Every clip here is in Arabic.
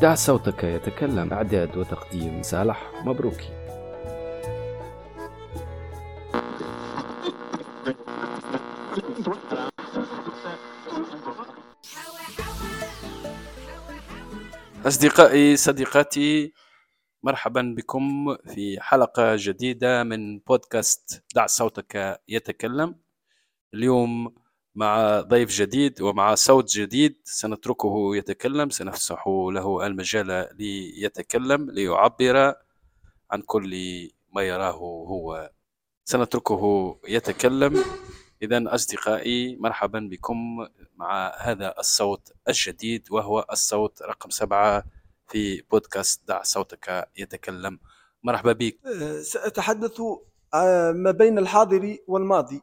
دع صوتك يتكلم. إعداد وتقديم صالح مبروكي. أصدقائي صديقاتي مرحبا بكم في حلقة جديدة من بودكاست دع صوتك يتكلم. اليوم مع ضيف جديد ومع صوت جديد سنتركه يتكلم سنفسح له المجال ليتكلم ليعبر عن كل ما يراه هو. سنتركه يتكلم. إذا أصدقائي مرحبا بكم مع هذا الصوت الجديد وهو الصوت رقم سبعة في بودكاست دع صوتك يتكلم. مرحبا بك. أه، سأتحدث آه، ما بين الحاضر والماضي.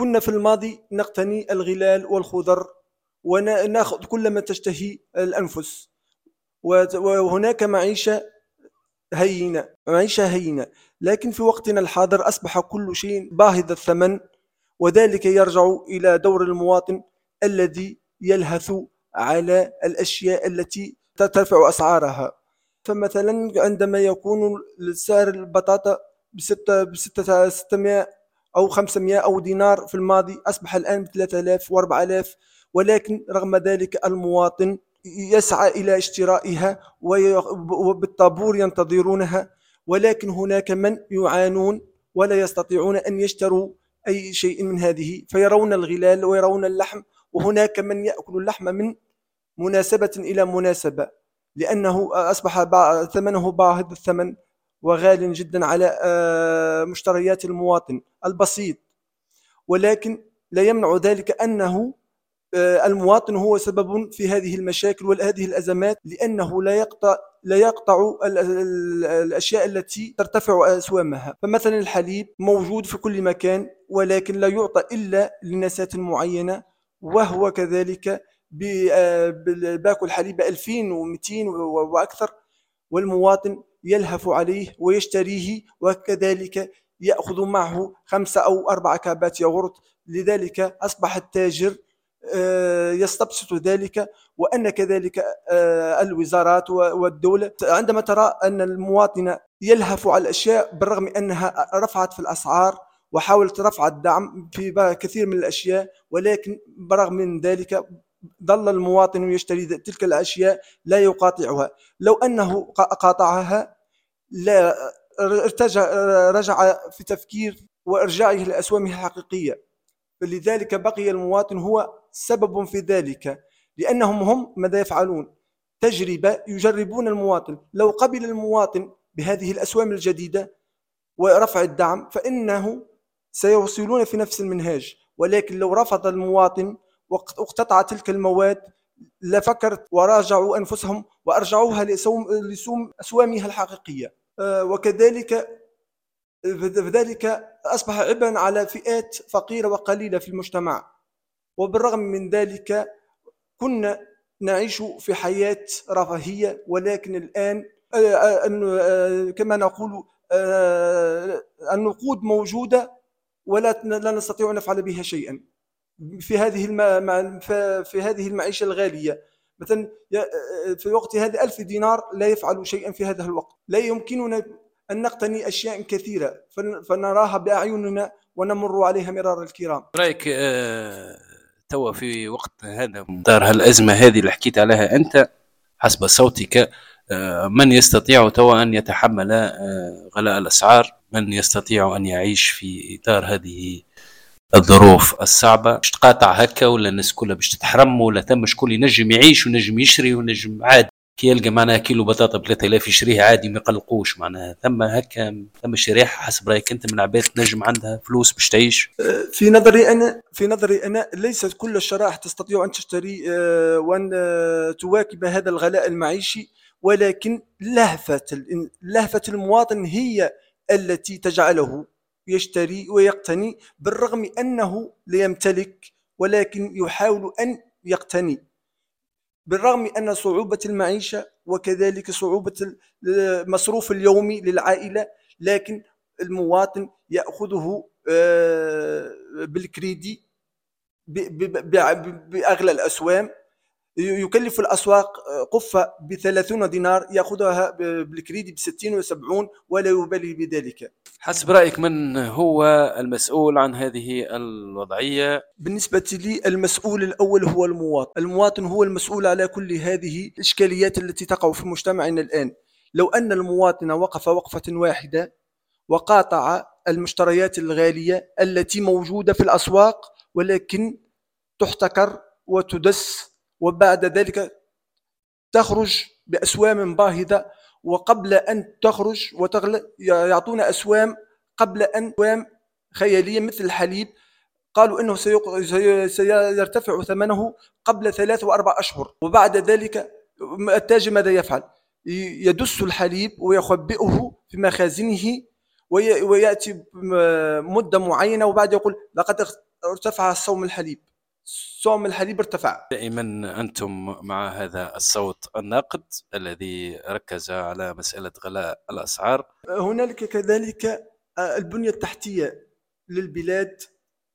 كنا في الماضي نقتني الغلال والخضر وناخذ كل ما تشتهي الأنفس. وهناك معيشة هينة معيشة هينة. لكن في وقتنا الحاضر أصبح كل شيء باهظ الثمن وذلك يرجع إلى دور المواطن الذي يلهث على الأشياء التي ترفع أسعارها. فمثلا عندما يكون سعر البطاطا بستة بستة 600 أو 500 أو دينار في الماضي أصبح الآن ب 3000 و 4000 ولكن رغم ذلك المواطن يسعى إلى اشترائها وبالطابور ينتظرونها ولكن هناك من يعانون ولا يستطيعون أن يشتروا أي شيء من هذه فيرون الغلال ويرون اللحم وهناك من يأكل اللحم من مناسبة إلى مناسبة لأنه أصبح ثمنه باهظ الثمن وغال جدا على آه، مشتريات المواطن البسيط. ولكن لا يمنع ذلك أنه آه، المواطن هو سبب في هذه المشاكل وهذه الأزمات لأنه لا يقطع لا يقطع الأشياء التي ترتفع أسوامها. فمثلا الحليب موجود في كل مكان ولكن لا يعطى إلا لنسات معينة وهو كذلك آه، باكل حليب 2200 وأكثر. والمواطن يلهف عليه ويشتريه وكذلك يأخذ معه خمسة أو أربع كابات ياغورت. لذلك أصبح التاجر آه، يستبسط ذلك وأن كذلك آه، الوزارات والدولة. عندما ترى أن المواطن يلهف على الأشياء بالرغم أنها رفعت في الأسعار وحاولت رفع الدعم في كثير من الأشياء ولكن برغم من ذلك ظل المواطن يشتري تلك الأشياء لا يقاطعها. لو أنه قاطعها لا ارتجع رجع في تفكير وإرجاعه لأسوامه الحقيقية. فلذلك بقي المواطن هو سبب في ذلك لأنهم هم ماذا يفعلون؟ تجربة يجربون المواطن. لو قبل المواطن بهذه الأسوام الجديدة ورفع الدعم فإنه سيوصلون في نفس المنهاج. ولكن لو رفض المواطن واقتطع تلك المواد لفكرت وراجعوا أنفسهم وأرجعوها لسوم, أسوامها الحقيقية. آه، وكذلك ذلك أصبح عبئا على فئات فقيرة وقليلة في المجتمع. وبالرغم من ذلك كنا نعيش في حياة رفاهية ولكن الآن آه، آه، كما نقول النقود موجودة ولا لا نستطيع أن نفعل بها شيئا. في هذه الم... في هذه المعيشة الغالية. مثلا في وقت هذا ألف دينار لا يفعل شيئا في هذا الوقت. لا يمكننا أن نقتني أشياء كثيرة فنراها بأعيننا ونمر عليها مرار الكرام. رأيك آه توا في وقت هذا دار هالأزمة هذه اللي حكيت عليها أنت حسب صوتك آه من يستطيع توا أن يتحمل آه غلاء الأسعار؟ من يستطيع أن يعيش في إطار هذه الظروف الصعبة. باش تقاطع هكا ولا الناس كلها باش تتحرم ولا ثم شكون ينجم يعيش ونجم يشري ونجم عادي. كي يلقى معناها كيلو بطاطا ب 3000 يشريه عادي ما يقلقوش معناها. ثم هكا ثم شريحه حسب رأيك أنت من عباد نجم عندها فلوس باش تعيش؟ أه، في نظري أنا في نظري أنا ليست كل الشرائح تستطيع أن تشتري أه، وأن أه، تواكب هذا الغلاء المعيشي ولكن لهفة لهفة المواطن هي التي تجعله يشتري ويقتني بالرغم أنه لا يمتلك ولكن يحاول أن يقتني. بالرغم أن صعوبة المعيشة وكذلك صعوبة المصروف اليومي للعائلة لكن المواطن يأخذه آه، بالكريدي بأغلى الأسوام. يكلف الأسواق قفة ب 30 دينار يأخذها بالكريدي ب 60 و 70 ولا يبالي بذلك. حسب رأيك من هو المسؤول عن هذه الوضعية؟ بالنسبة لي المسؤول الأول هو المواطن. المواطن هو المسؤول على كل هذه الإشكاليات التي تقع في مجتمعنا الآن. لو أن المواطن وقف وقفة واحدة وقاطع المشتريات الغالية التي موجودة في الأسواق ولكن تحتكر وتدس وبعد ذلك تخرج بأسوام باهظة وقبل أن تخرج وتغلى يعطون أسوام قبل أن أسوام خيالية مثل الحليب. قالوا إنه سيرتفع ثمنه قبل ثلاث وأربع أشهر. وبعد ذلك التاجر ماذا يفعل؟ يدس الحليب ويخبئه في مخازنه ويأتي مدة معينة وبعد يقول لقد ارتفع صوم الحليب. صوم الحليب ارتفع دائما أنتم مع هذا الصوت الناقد الذي ركز على مسألة غلاء الأسعار. هنالك كذلك آه، البنية التحتية للبلاد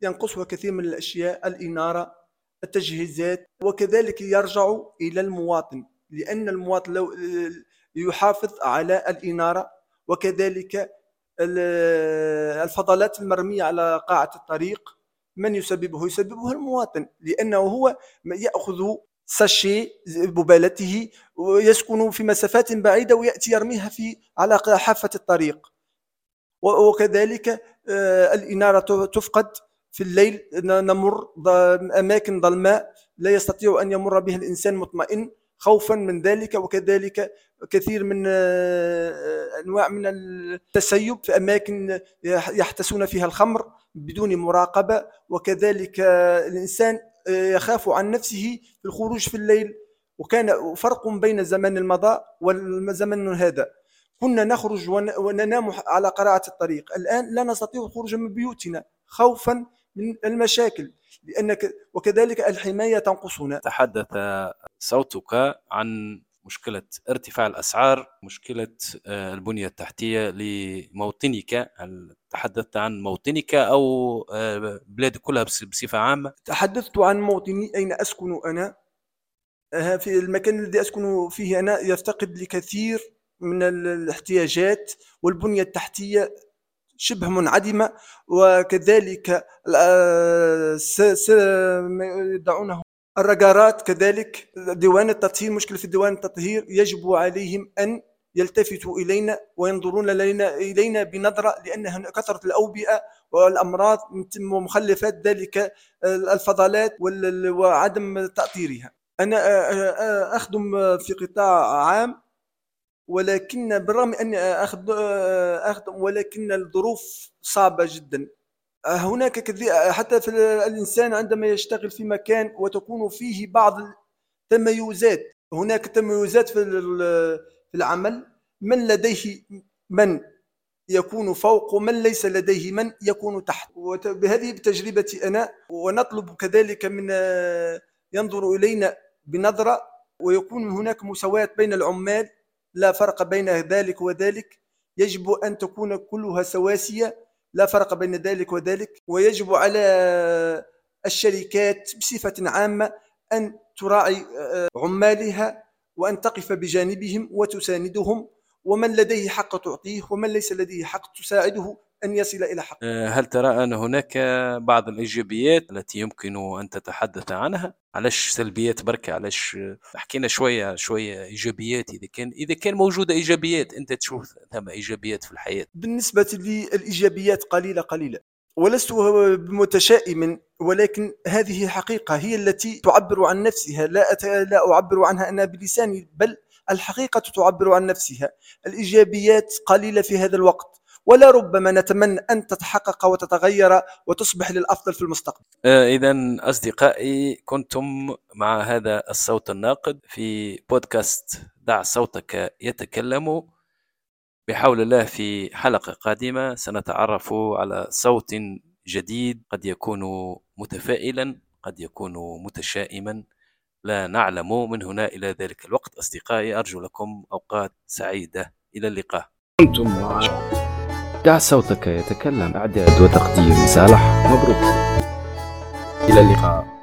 ينقصها كثير من الأشياء الإنارة التجهيزات وكذلك يرجع إلى المواطن لأن المواطن لو آه، يحافظ على الإنارة وكذلك الفضلات المرمية على قاعة الطريق من يسببه؟ يسببه المواطن لأنه هو يأخذ ساشي ببالته ويسكن في مسافات بعيدة ويأتي يرميها في على حافة الطريق. وكذلك آه، الإنارة تفقد في الليل نمر أماكن ظلماء لا يستطيع أن يمر بها الإنسان مطمئن خوفا من ذلك وكذلك كثير من آه، أنواع من التسيب في أماكن يحتسون فيها الخمر. بدون مراقبة وكذلك الإنسان آه، يخاف عن نفسه في الخروج في الليل. وكان فرق بين زمن المضى والزمن هذا. كنا نخرج وننام على قراءة الطريق. الآن لا نستطيع الخروج من بيوتنا خوفا من المشاكل لأنك وكذلك الحماية تنقصنا. تحدث صوتك عن مشكلة ارتفاع الأسعار مشكلة آه، البنية التحتية لموطنك تحدثت عن موطنك أو آه، بلاد كلها بصفة عامة؟ تحدثت عن موطني أين أسكن أنا؟ آه، في المكان الذي أسكن فيه أنا يفتقد لكثير من الاحتياجات والبنية التحتية شبه منعدمة وكذلك يدعونه الرقارات كذلك ديوان التطهير مشكلة في ديوان التطهير يجب عليهم أن يلتفتوا إلينا وينظرون لنا إلينا بنظرة لأن كثرة الأوبئة والأمراض ومخلفات ذلك الفضلات وعدم تأطيرها. أنا أخدم في قطاع عام ولكن بالرغم أني أخدم ولكن الظروف صعبة جدا. هناك كثير حتى في الإنسان عندما يشتغل في مكان وتكون فيه بعض التميزات. هناك تميزات في في العمل. من لديه من يكون فوق ومن ليس لديه من يكون تحت. وبهذه بتجربتي أنا ونطلب كذلك من ينظر إلينا بنظرة ويكون هناك مساواة بين العمال. لا فرق بين ذلك وذلك. يجب أن تكون كلها سواسية. لا فرق بين ذلك وذلك ويجب على الشركات بصفة عامة أن تراعي آه، عمالها وأن تقف بجانبهم وتساندهم ومن لديه حق تعطيه ومن ليس لديه حق تساعده أن يصل إلى حق آه، هل ترى أن هناك بعض الإيجابيات التي يمكن أن تتحدث عنها؟ علاش سلبيات بركة؟ علاش حكينا شوية شوية إيجابيات إذا كان إذا كان موجودة إيجابيات أنت تشوف ثم إيجابيات في الحياة. بالنسبة لي الإيجابيات قليلة قليلة. ولست متشائما ولكن هذه حقيقة هي التي تعبر عن نفسها. لا أت... لا أعبر عنها أنا بلساني بل الحقيقة تعبر عن نفسها. الإيجابيات قليلة في هذا الوقت. ولربما نتمنى أن تتحقق وتتغير وتصبح للأفضل في المستقبل. آه، إذا أصدقائي كنتم مع هذا الصوت الناقد في بودكاست دع صوتك يتكلم. بحول الله في حلقة قادمة سنتعرف على صوت جديد قد يكون متفائلا قد يكون متشائما. لا نعلم من هنا إلى ذلك الوقت. أصدقائي أرجو لكم أوقات سعيدة. إلى اللقاء. دع صوتك يتكلم. إعداد وتقديم صالح مبروك. إلى اللقاء.